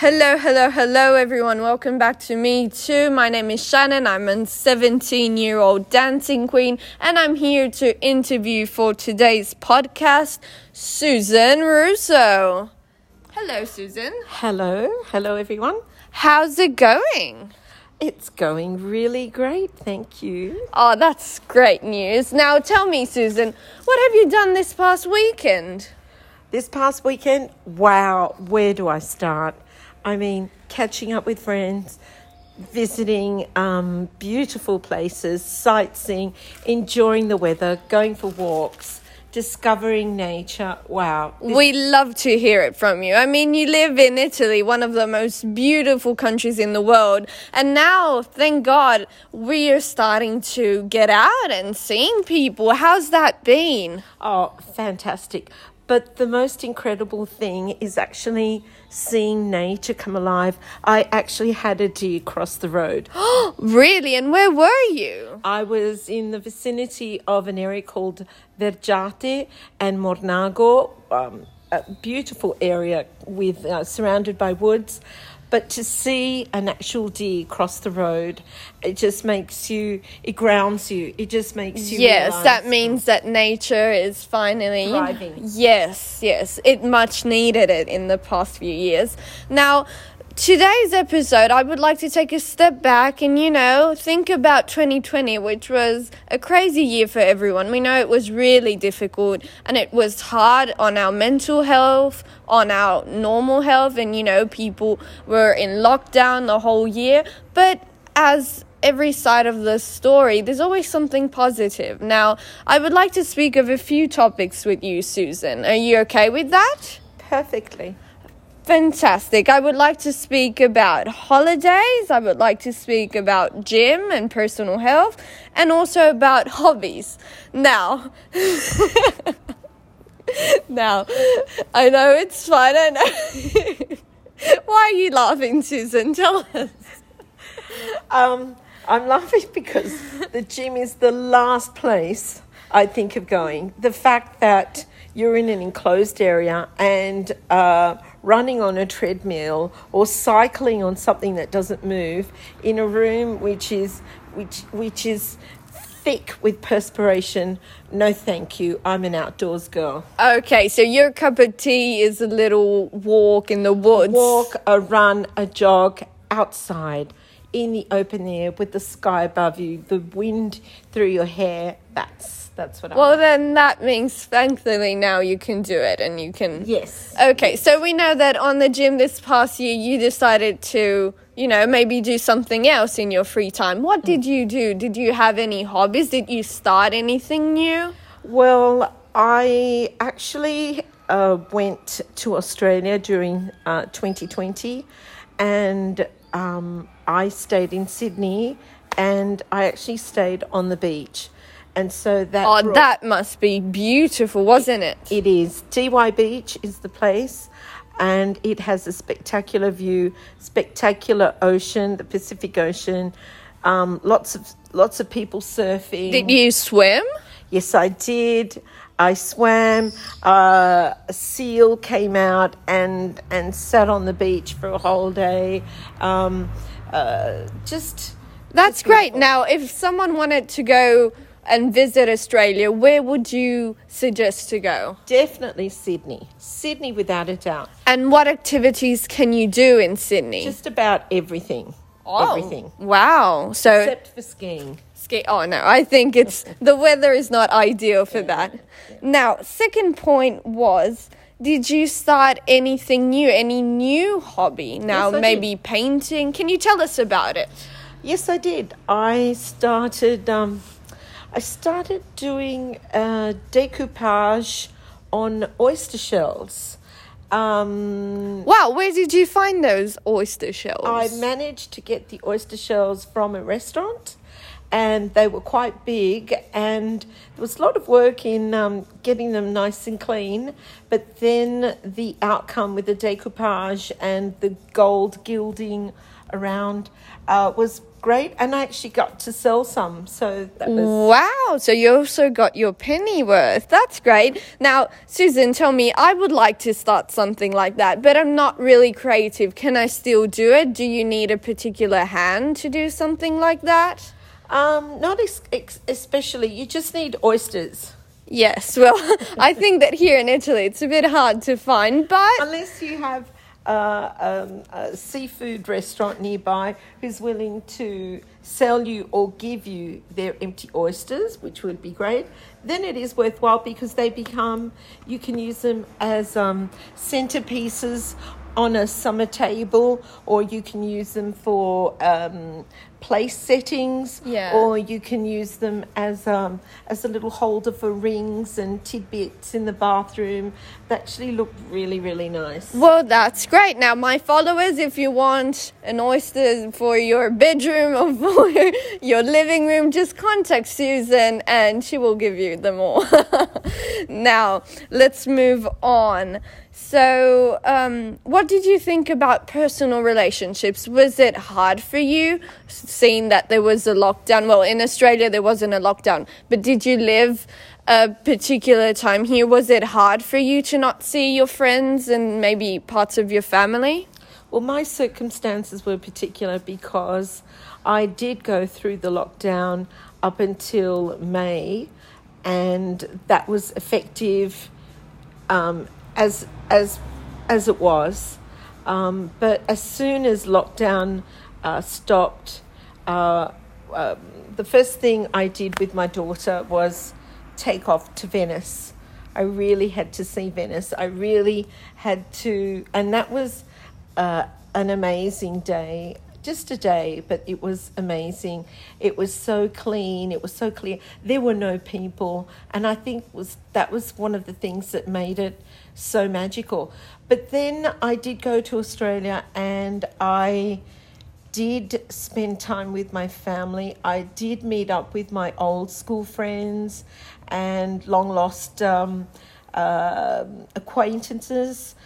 Hello, hello, hello, everyone. Welcome back to me too. My name is Shannon. I'm a 17 year old dancing queen, and I'm here to interview for today's podcast Susan Russo. Hello, Susan. Hello, hello everyone. How's it going? It's going really great, thank you. Oh, that's great news. Now tell me, Susan, what have you done this past weekend? This past weekend, wow, where do I start? I mean, catching up with friends, visiting um, beautiful places, sightseeing, enjoying the weather, going for walks, discovering nature. Wow. this- We love to hear it from you. I mean, you live in Italy, one of the most beautiful countries in the world. And now, thank God, we are starting to get out and seeing people. How's that been? Oh, fantastic. But the most incredible thing is actually seeing nature come alive. I actually had a deer cross the road. really? And where were you? I was in the vicinity of an area called Vergiate and Mornago, um, a beautiful area with uh, surrounded by woods. But to see an actual deer cross the road, it just makes you, it grounds you. It just makes you. Yes, that means that nature is finally Thriving. Yes, yes, it much needed it in the past few years. Now, today's episode, I would like to take a step back and you know think about 2020, which was a crazy year for everyone. We know it was really difficult and it was hard on our mental health, on our normal health, and you know people were in lockdown the whole year, but as every side of the story, there's always something positive. Now, I would like to speak of a few topics with you, Susan. Are you okay with that? Perfectly. Fantastic. I would like to speak about holidays. I would like to speak about gym and personal health and also about hobbies. Now, now, I know it's fun. I know. Why are you laughing, Susan? Tell us. Um, I'm laughing because the gym is the last place I think of going. The fact that you're in an enclosed area and uh, running on a treadmill or cycling on something that doesn't move in a room which is which which is thick with perspiration. No, thank you. I'm an outdoors girl. Okay, so your cup of tea is a little walk in the woods. walk, a run, a jog outside in the open air with the sky above you, the wind through your hair. That's that's what I Well, then that means thankfully now you can do it and you can. Yes. Okay, so we know that on the gym this past year you decided to, you know, maybe do something else in your free time. What did you do? Did you have any hobbies? Did you start anything new? Well, I actually uh, went to Australia during uh, 2020 and um, I stayed in Sydney and I actually stayed on the beach. And so that Oh, brought- that must be beautiful, wasn't it? It is. Dee Why Beach is the place, and it has a spectacular view, spectacular ocean, the Pacific Ocean. Um, lots of lots of people surfing. Did you swim? Yes, I did. I swam. Uh, a seal came out and and sat on the beach for a whole day. Um, uh, just That's It's great. Now, if someone wanted to go and visit Australia, where would you suggest to go? definitely Sydney. Sydney, without a doubt. And what activities can you do in Sydney? Just about everything. Oh, Everything. Wow. So Except for skiing. ski. Oh no, I think it's the weather is not ideal for that. Now, second point was. Did you start anything new? Any new hobby? Now, Yes, maybe painting. Can you tell us about it? Yes, I did. I started. Um, I started doing uh, decoupage on oyster shells. Um, Wow, where did you find those oyster shells? I managed to get the oyster shells from a restaurant, and they were quite big. And there was a lot of work in um, getting them nice and clean. But then the outcome with the decoupage and the gold gilding around uh, was great, and I actually got to sell some. So that was Wow, so you also got your penny worth. That's great. Now, Susan, tell me, I would like to start something like that, but I'm not really creative. Can I still do it? Do you need a particular hand to do something like that? um, not ex- ex- especially. You just need oysters. Yes, well, I think that here in Italy it's a bit hard to find, but Unless you have um, a seafood restaurant nearby who's willing to sell you or give you their empty oysters, which would be great, then it is worthwhile because they become, you can use them as um, centerpieces on a summer table or you can use them for um, place settings Yeah. or you can use them as um, as a little holder for rings and tidbits in the bathroom. They actually look really really nice. Well, that's great. Now, my followers, if you want an oyster for your bedroom or for your living room, just contact Susan and she will give you them all. now, let's move on. So, um, what did you think about personal relationships? Was it hard for you seeing that there was a lockdown? Well, in Australia, there wasn't a lockdown, but did you live a particular time here? Was it hard for you to not see your friends and maybe parts of your family? Well, my circumstances were particular because I did go through the lockdown up until May, and that was effective um, as as as it was. Um, but as soon as lockdown uh, stopped, uh, um the first thing I did with my daughter was take off to Venice. I really had to see Venice. I really had to, and that was uh, an amazing day. Just a day, but it was amazing. It was so clean. It was so clear. There were no people, and I think was that was one of the things that made it so magical. But then I did go to Australia, and I did spend time with my family. I did meet up with my old school friends and long lost um, uh, acquaintances,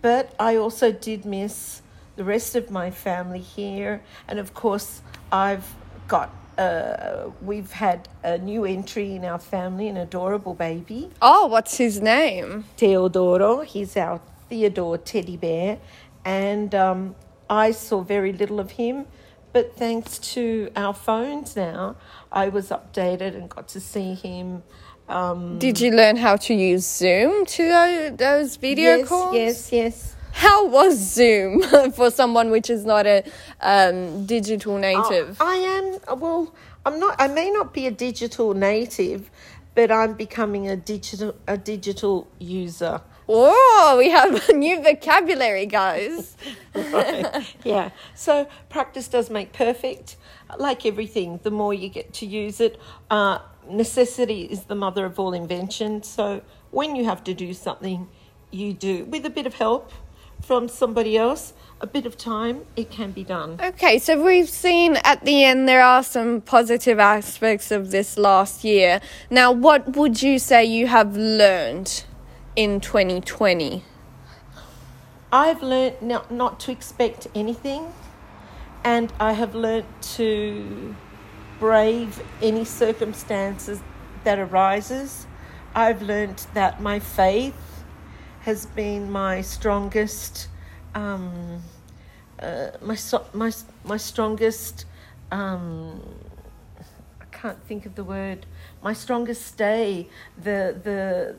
but I also did miss the rest of my family here. And of course, I've got. Uh, we've had a new entry in our family, an adorable baby. Oh, what's his name? Teodoro. He's our Theodore teddy bear, and um, I saw very little of him. But thanks to our phones now, I was updated and got to see him. Um, Did you learn how to use Zoom to tho- those video yes, calls? yes, yes. How was Zoom for someone which is not a um, digital native? I am. Well, I'm not. I may not be a digital native, but I'm becoming a digital a digital user. Oh, we have a new vocabulary, guys. Right. yeah. So practice does make perfect. Like everything, the more you get to use it, uh, necessity is the mother of all invention. So when you have to do something, you do with a bit of help from somebody else, a bit of time, it can be done. Okay, so we've seen at the end there are some positive aspects of this last year. Now, what would you say you have learned in 2020? I've learned not, not to expect anything, and I have learned to brave any circumstances that arises. I've learned that my faith has been my strongest, um, uh, my my my strongest. Um, I can't think of the word. My strongest stay. The the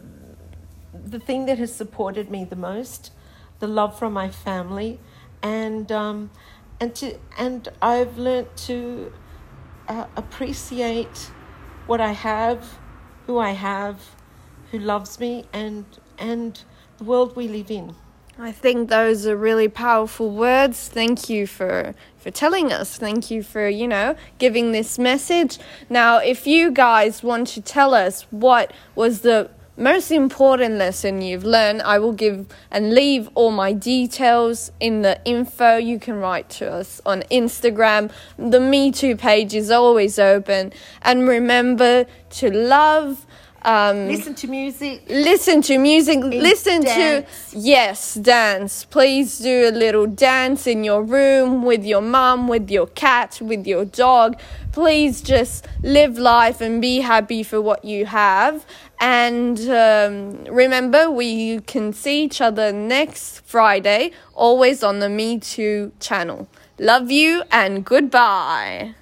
the thing that has supported me the most, the love from my family, and um, and to and I've learnt to uh, appreciate what I have, who I have, who loves me, and and world we live in. I think those are really powerful words. Thank you for for telling us. Thank you for, you know, giving this message. Now, if you guys want to tell us what was the most important lesson you've learned, I will give and leave all my details in the info. You can write to us on Instagram. The Me Too page is always open. And remember to love Um, Listen to music. listen to music. Listen dance. to yes dance. Please do a little dance in your room with your mum with your cat with your dog. Please just live life and be happy for what you have. And um, remember we can see each other next friday always on the me too channel. Love you and goodbye